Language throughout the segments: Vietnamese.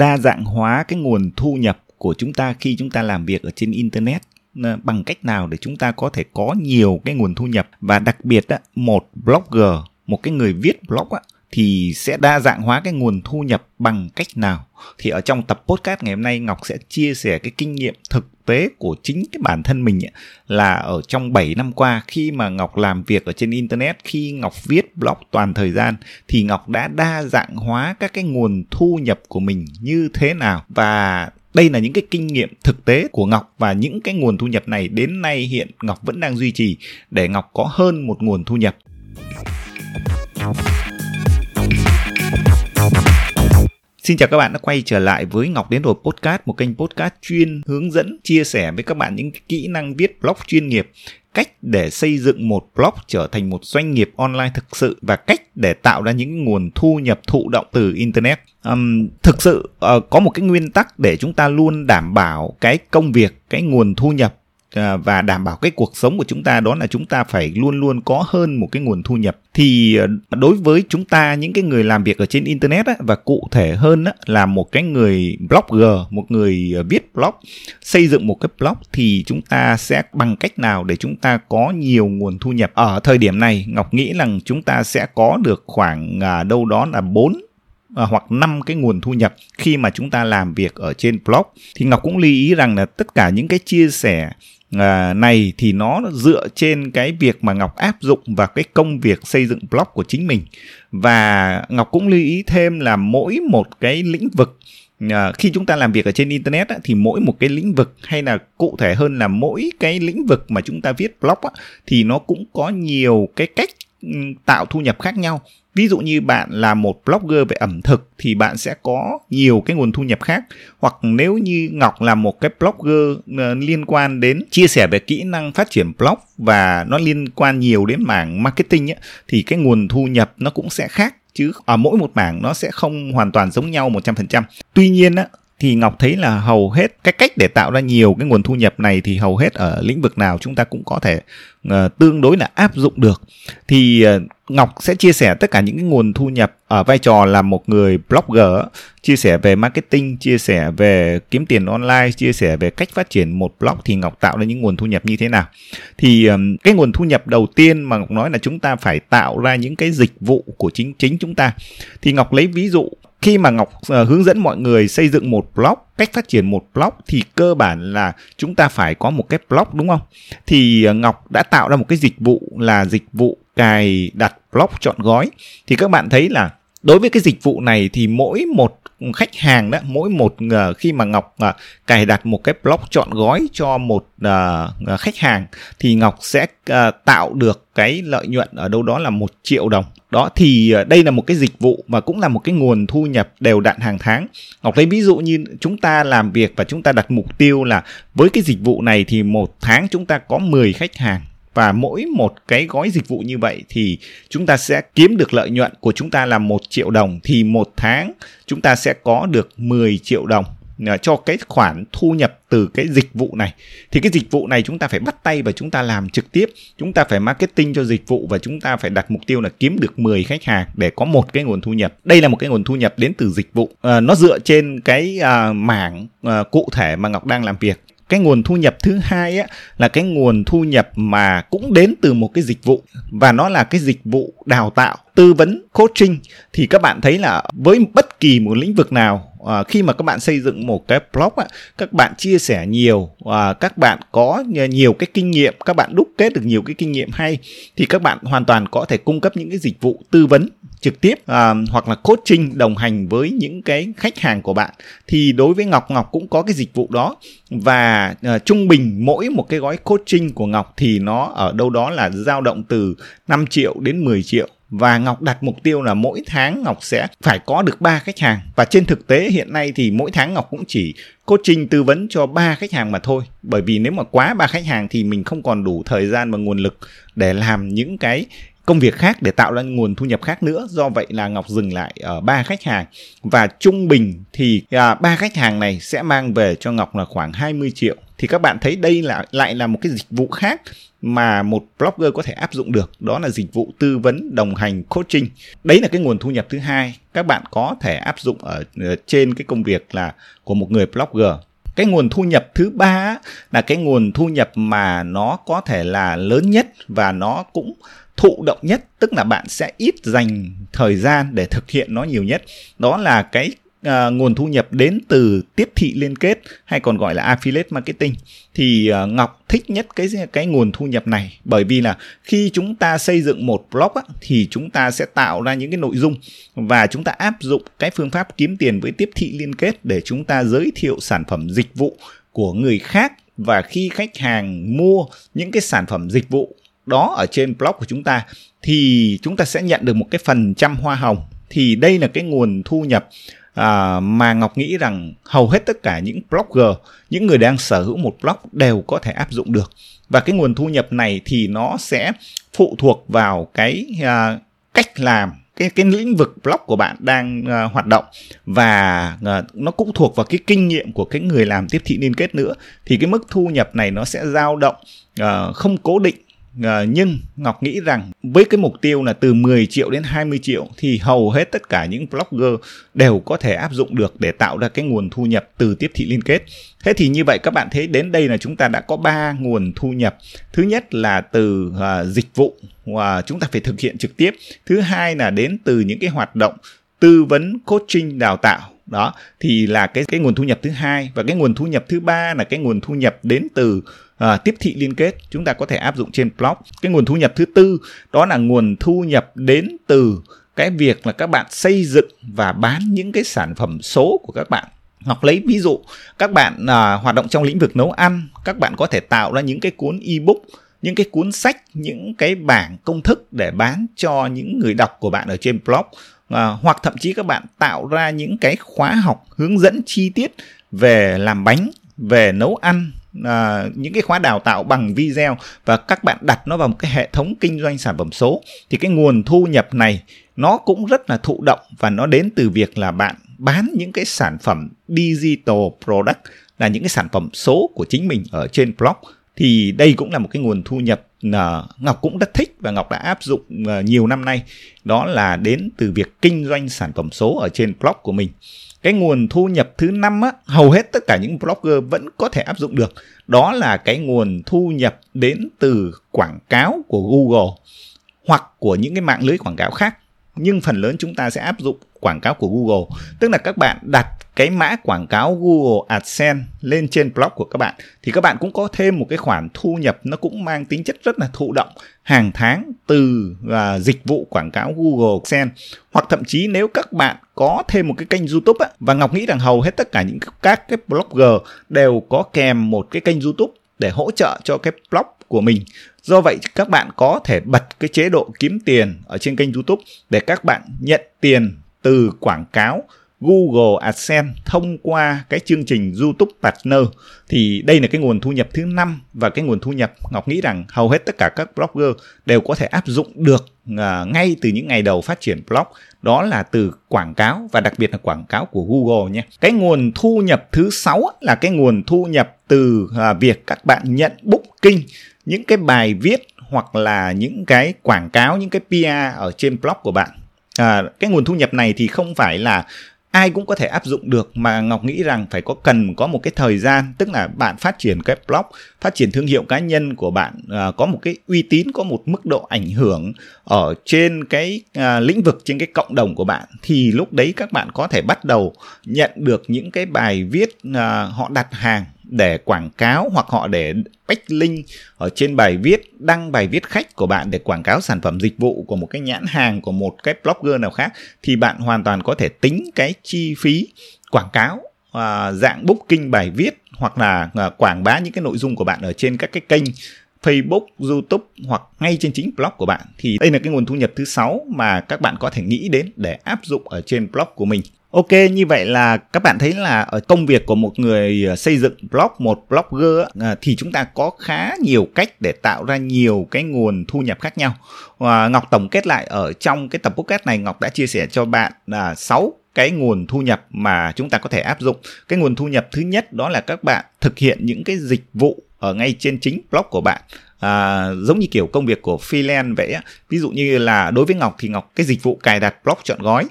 đa dạng hóa cái nguồn thu nhập của chúng ta khi chúng ta làm việc ở trên internet ờ, bằng cách nào để chúng ta có thể có nhiều cái nguồn thu nhập. Và đặc biệt á, một blogger một cái người viết blog á, thì sẽ đa dạng hóa cái nguồn thu nhập bằng cách nào? Thì ở trong tập podcast ngày hôm nay Ngọc sẽ chia sẻ cái kinh nghiệm thực tế của chính cái bản thân mình ấy, là ở trong 7 năm qua khi mà Ngọc làm việc ở trên internet khi Ngọc viết blog toàn thời gian thì Ngọc đã đa dạng hóa các cái nguồn thu nhập của mình như thế nào? Và đây là những cái kinh nghiệm thực tế của Ngọc và những cái nguồn thu nhập này đến nay hiện Ngọc vẫn đang duy trì để Ngọc có hơn một nguồn thu nhập. Xin chào các bạn đã quay trở lại với Ngọc Đến Rồi Podcast, một kênh podcast chuyên hướng dẫn, chia sẻ với các bạn những kỹ năng viết blog chuyên nghiệp, cách để xây dựng một blog trở thành một doanh nghiệp online thực sự và cách để tạo ra những nguồn thu nhập thụ động từ Internet. Um, thực sự uh, có một cái nguyên tắc để chúng ta luôn đảm bảo cái công việc, cái nguồn thu nhập À, và đảm bảo cái cuộc sống của chúng ta đó là chúng ta phải luôn luôn có hơn một cái nguồn thu nhập. Thì ờ, đối với chúng ta những cái người làm việc ở trên internet á, và cụ thể hơn á, là một cái người blogger một người ờ, viết blog xây dựng một cái blog thì chúng ta sẽ bằng cách nào để chúng ta có nhiều nguồn thu nhập? Ở thời điểm này ngọc nghĩ rằng chúng ta sẽ có được khoảng à, đâu đó là 4 à, hoặc 5 cái nguồn thu nhập khi mà chúng ta làm việc ở trên blog. Thì Ngọc cũng lưu ý rằng là tất cả những cái chia sẻ à, này thì nó dựa trên cái việc mà Ngọc áp dụng vào cái công việc xây dựng blog của chính mình. Và Ngọc cũng lưu ý thêm là mỗi một cái lĩnh vực à, khi chúng ta làm việc ở trên internet á, thì mỗi một cái lĩnh vực hay là cụ thể hơn là mỗi cái lĩnh vực mà chúng ta viết blog á, thì nó cũng có nhiều cái cách tạo thu nhập khác nhau. Ví dụ như bạn là một blogger về ẩm thực thì bạn sẽ có nhiều cái nguồn thu nhập khác. Hoặc nếu như ngọc là một cái blogger ờ, liên quan đến chia sẻ về kỹ năng phát triển blog và nó liên quan nhiều đến mảng marketing ấy, thì cái nguồn thu nhập nó cũng sẽ khác. Chứ ở mỗi một mảng nó sẽ không hoàn toàn giống nhau 100%. Tuy nhiên á, thì Ngọc thấy là hầu hết cái cách để tạo ra nhiều cái nguồn thu nhập này thì hầu hết ở lĩnh vực nào chúng ta cũng có thể uh, tương đối là áp dụng được. Thì uh, Ngọc sẽ chia sẻ tất cả những cái nguồn thu nhập ở vai trò là một người blogger, chia sẻ về marketing, chia sẻ về kiếm tiền online, chia sẻ về cách phát triển một blog thì Ngọc tạo ra những nguồn thu nhập như thế nào. Thì um, cái nguồn thu nhập đầu tiên mà Ngọc nói là chúng ta phải tạo ra những cái dịch vụ của chính chính chúng ta. Thì Ngọc lấy ví dụ khi mà Ngọc uh, hướng dẫn mọi người xây dựng một blog, cách phát triển một blog thì cơ bản là chúng ta phải có một cái blog đúng không? Thì uh, Ngọc đã tạo ra một cái dịch vụ là dịch vụ cài đặt blog chọn gói. Thì các bạn thấy là đối với cái dịch vụ này thì mỗi một khách hàng đó mỗi một uh, khi mà ngọc uh, cài đặt một cái block chọn gói cho một uh, khách hàng thì ngọc sẽ uh, tạo được cái lợi nhuận ở đâu đó là một triệu đồng. Đó thì uh, đây là một cái dịch vụ và cũng là một cái nguồn thu nhập đều đặn hàng tháng. Ngọc lấy ví dụ như chúng ta làm việc và chúng ta đặt mục tiêu là với cái dịch vụ này thì một tháng chúng ta có 10 khách hàng và mỗi một cái gói dịch vụ như vậy thì chúng ta sẽ kiếm được lợi nhuận của chúng ta là một triệu đồng. Thì một tháng chúng ta sẽ có được 10 triệu đồng ờ, cho cái khoản thu nhập từ cái dịch vụ này. Thì cái dịch vụ này chúng ta phải bắt tay và chúng ta làm trực tiếp. Chúng ta phải marketing cho dịch vụ và chúng ta phải đặt mục tiêu là kiếm được 10 khách hàng để có một cái nguồn thu nhập. Đây là một cái nguồn thu nhập đến từ dịch vụ. À, nó dựa trên cái à, mảng à, cụ thể mà ngọc đang làm việc cái nguồn thu nhập thứ hai á là cái nguồn thu nhập mà cũng đến từ một cái dịch vụ. Và nó là cái dịch vụ đào tạo tư vấn coaching. Thì các bạn thấy là với bất kỳ một lĩnh vực nào à, khi mà các bạn xây dựng một cái blog á, các bạn chia sẻ nhiều à, các bạn có nhiều cái kinh nghiệm các bạn đúc kết được nhiều cái kinh nghiệm hay thì các bạn hoàn toàn có thể cung cấp những cái dịch vụ tư vấn trực tiếp à, hoặc là coaching đồng hành với những cái khách hàng của bạn thì đối với Ngọc Ngọc cũng có cái dịch vụ đó. Và à, trung bình mỗi một cái gói coaching của Ngọc thì nó ở đâu đó là dao động từ 5 triệu đến 10 triệu. Và Ngọc đặt mục tiêu là mỗi tháng Ngọc sẽ phải có được 3 khách hàng. Và trên thực tế hiện nay thì mỗi tháng Ngọc cũng chỉ coaching tư vấn cho 3 khách hàng mà thôi. Bởi vì nếu mà quá ba khách hàng thì mình không còn đủ thời gian và nguồn lực để làm những cái công việc khác để tạo ra nguồn thu nhập khác nữa. Do vậy là ngọc dừng lại ở ba khách hàng. Và trung bình thì à, ba khách hàng này sẽ mang về cho ngọc là khoảng 20 triệu. Thì các bạn thấy đây là lại là một cái dịch vụ khác mà một blogger có thể áp dụng được. Đó là dịch vụ tư vấn đồng hành coaching. Đấy là cái nguồn thu nhập thứ hai các bạn có thể áp dụng ở trên cái công việc là của một người blogger cái nguồn thu nhập thứ ba là cái nguồn thu nhập mà nó có thể là lớn nhất và nó cũng thụ động nhất. Tức là bạn sẽ ít dành thời gian để thực hiện nó nhiều nhất. Đó là cái à, nguồn thu nhập đến từ tiếp thị liên kết hay còn gọi là affiliate marketing. Thì à, Ngọc thích nhất cái cái nguồn thu nhập này bởi vì là khi chúng ta xây dựng một blog á, thì chúng ta sẽ tạo ra những cái nội dung và chúng ta áp dụng cái phương pháp kiếm tiền với tiếp thị liên kết để chúng ta giới thiệu sản phẩm dịch vụ của người khác. Và khi khách hàng mua những cái sản phẩm dịch vụ đó ở trên blog của chúng ta thì chúng ta sẽ nhận được một cái phần trăm hoa hồng. Thì đây là cái nguồn thu nhập à, mà Ngọc nghĩ rằng hầu hết tất cả những blogger, những người đang sở hữu một blog đều có thể áp dụng được. Và cái nguồn thu nhập này thì nó sẽ phụ thuộc vào cái à, cách làm cái cái lĩnh vực blog của bạn đang uh, hoạt động và uh, nó cũng thuộc vào cái kinh nghiệm của cái người làm tiếp thị liên kết nữa thì cái mức thu nhập này nó sẽ dao động uh, không cố định Ờ, nhưng Ngọc nghĩ rằng với cái mục tiêu là từ 10 triệu đến 20 triệu thì hầu hết tất cả những blogger đều có thể áp dụng được để tạo ra cái nguồn thu nhập từ tiếp thị liên kết. Thế thì như vậy các bạn thấy đến đây là chúng ta đã có ba nguồn thu nhập. Thứ nhất là từ uh, dịch vụ và chúng ta phải thực hiện trực tiếp. Thứ hai là đến từ những cái hoạt động tư vấn coaching đào tạo đó thì là cái cái nguồn thu nhập thứ hai. Và cái nguồn thu nhập thứ ba là cái nguồn thu nhập đến từ à, tiếp thị liên kết. Chúng ta có thể áp dụng trên blog. Cái nguồn thu nhập thứ tư đó là nguồn thu nhập đến từ cái việc là các bạn xây dựng và bán những cái sản phẩm số của các bạn. Hoặc lấy ví dụ các bạn à, hoạt động trong lĩnh vực nấu ăn các bạn có thể tạo ra những cái cuốn ebook những cái cuốn sách những cái bảng công thức để bán cho những người đọc của bạn ở trên blog à, hoặc thậm chí các bạn tạo ra những cái khóa học hướng dẫn chi tiết về làm bánh về nấu ăn à, những cái khóa đào tạo bằng video và các bạn đặt nó vào một cái hệ thống kinh doanh sản phẩm số thì cái nguồn thu nhập này nó cũng rất là thụ động và nó đến từ việc là bạn bán những cái sản phẩm digital product là những cái sản phẩm số của chính mình ở trên blog. Thì đây cũng là một cái nguồn thu nhập Ờ, Ngọc cũng rất thích và Ngọc đã áp dụng ờ, nhiều năm nay. Đó là đến từ việc kinh doanh sản phẩm số ở trên blog của mình. Cái nguồn thu nhập thứ năm á, hầu hết tất cả những blogger vẫn có thể áp dụng được. Đó là cái nguồn thu nhập đến từ quảng cáo của Google hoặc của những cái mạng lưới quảng cáo khác. Nhưng phần lớn chúng ta sẽ áp dụng quảng cáo của Google. Tức là các bạn đặt cái mã quảng cáo Google AdSense lên trên blog của các bạn thì các bạn cũng có thêm một cái khoản thu nhập nó cũng mang tính chất rất là thụ động hàng tháng từ uh, dịch vụ quảng cáo Google AdSense. Hoặc thậm chí nếu các bạn có thêm một cái kênh YouTube á, và Ngọc nghĩ rằng hầu hết tất cả những các cái blogger đều có kèm một cái kênh YouTube để hỗ trợ cho cái blog của mình. Do vậy các bạn có thể bật cái chế độ kiếm tiền ở trên kênh YouTube để các bạn nhận tiền từ quảng cáo Google AdSense thông qua cái chương trình YouTube Partner thì đây là cái nguồn thu nhập thứ năm và cái nguồn thu nhập Ngọc nghĩ rằng hầu hết tất cả các blogger đều có thể áp dụng được à, ngay từ những ngày đầu phát triển blog đó là từ quảng cáo và đặc biệt là quảng cáo của Google nhé. Cái nguồn thu nhập thứ sáu là cái nguồn thu nhập từ à, việc các bạn nhận booking những cái bài viết hoặc là những cái quảng cáo những cái PR ở trên blog của bạn à, cái nguồn thu nhập này thì không phải là ai cũng có thể áp dụng được mà ngọc nghĩ rằng phải có cần có một cái thời gian tức là bạn phát triển cái blog phát triển thương hiệu cá nhân của bạn à, có một cái uy tín có một mức độ ảnh hưởng ở trên cái à, lĩnh vực trên cái cộng đồng của bạn thì lúc đấy các bạn có thể bắt đầu nhận được những cái bài viết à, họ đặt hàng để quảng cáo hoặc họ để backlink ở trên bài viết đăng bài viết khách của bạn để quảng cáo sản phẩm dịch vụ của một cái nhãn hàng của một cái blogger nào khác thì bạn hoàn toàn có thể tính cái chi phí quảng cáo à, dạng booking bài viết hoặc là à, quảng bá những cái nội dung của bạn ở trên các cái kênh Facebook, YouTube hoặc ngay trên chính blog của bạn thì đây là cái nguồn thu nhập thứ sáu mà các bạn có thể nghĩ đến để áp dụng ở trên blog của mình. Ok, như vậy là các bạn thấy là ở công việc của một người ờ, xây dựng blog, một blogger à, thì chúng ta có khá nhiều cách để tạo ra nhiều cái nguồn thu nhập khác nhau. Và Ngọc tổng kết lại ở trong cái tập podcast này Ngọc đã chia sẻ cho bạn là 6 cái nguồn thu nhập mà chúng ta có thể áp dụng cái nguồn thu nhập thứ nhất đó là các bạn thực hiện những cái dịch vụ ở ngay trên chính blog của bạn à, giống như kiểu công việc của freelance vậy á. Ví dụ như là đối với ngọc thì ngọc cái dịch vụ cài đặt blog chọn gói.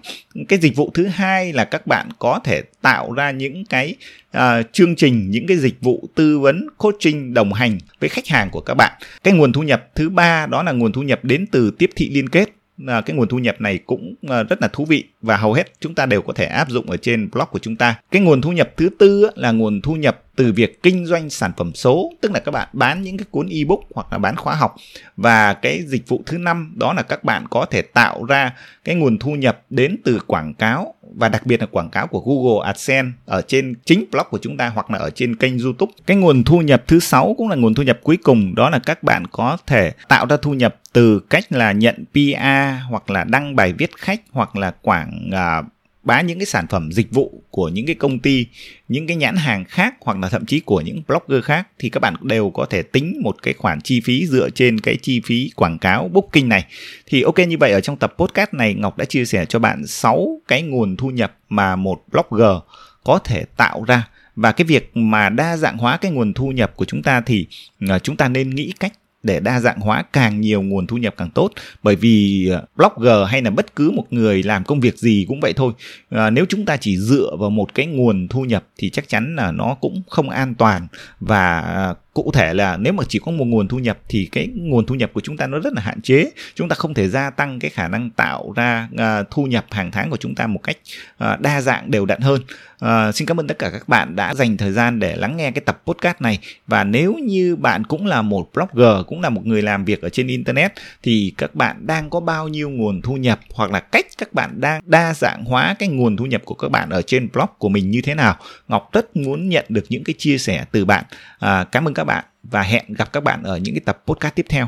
Cái dịch vụ thứ hai là các bạn có thể tạo ra những cái à, chương trình những cái dịch vụ tư vấn coaching đồng hành với khách hàng của các bạn. Cái nguồn thu nhập thứ ba đó là nguồn thu nhập đến từ tiếp thị liên kết. À, cái nguồn thu nhập này cũng à, rất là thú vị và hầu hết chúng ta đều có thể áp dụng ở trên blog của chúng ta. Cái nguồn thu nhập thứ tư là nguồn thu nhập từ việc kinh doanh sản phẩm số, tức là các bạn bán những cái cuốn ebook hoặc là bán khóa học. Và cái dịch vụ thứ năm đó là các bạn có thể tạo ra cái nguồn thu nhập đến từ quảng cáo và đặc biệt là quảng cáo của Google AdSense ở trên chính blog của chúng ta hoặc là ở trên kênh YouTube. Cái nguồn thu nhập thứ sáu cũng là nguồn thu nhập cuối cùng đó là các bạn có thể tạo ra thu nhập từ cách là nhận PR hoặc là đăng bài viết khách hoặc là quảng uh, bán những cái sản phẩm dịch vụ của những cái công ty, những cái nhãn hàng khác hoặc là thậm chí của những blogger khác thì các bạn đều có thể tính một cái khoản chi phí dựa trên cái chi phí quảng cáo booking này. Thì ok như vậy, ở trong tập podcast này, Ngọc đã chia sẻ cho bạn 6 cái nguồn thu nhập mà một blogger có thể tạo ra. Và cái việc mà đa dạng hóa cái nguồn thu nhập của chúng ta thì à, chúng ta nên nghĩ cách để đa dạng hóa càng nhiều nguồn thu nhập càng tốt. Bởi vì ờ, blogger hay là bất cứ một người làm công việc gì cũng vậy thôi. À, nếu chúng ta chỉ dựa vào một cái nguồn thu nhập thì chắc chắn là nó cũng không an toàn. Và ờ, cụ thể là nếu mà chỉ có một nguồn thu nhập thì cái nguồn thu nhập của chúng ta nó rất là hạn chế. Chúng ta không thể gia tăng cái khả năng tạo ra uh, thu nhập hàng tháng của chúng ta một cách uh, đa dạng đều đặn hơn. Uh, xin cảm ơn tất cả các bạn đã dành thời gian để lắng nghe cái tập podcast này. Và nếu như bạn cũng là một blogger cũng là một người làm việc ở trên internet thì các bạn đang có bao nhiêu nguồn thu nhập hoặc là cách các bạn đang đa dạng hóa cái nguồn thu nhập của các bạn ở trên blog của mình như thế nào ngọc rất muốn nhận được những cái chia sẻ từ bạn. Uh, cảm ơn các bạn và hẹn gặp các bạn ở những cái tập podcast tiếp theo.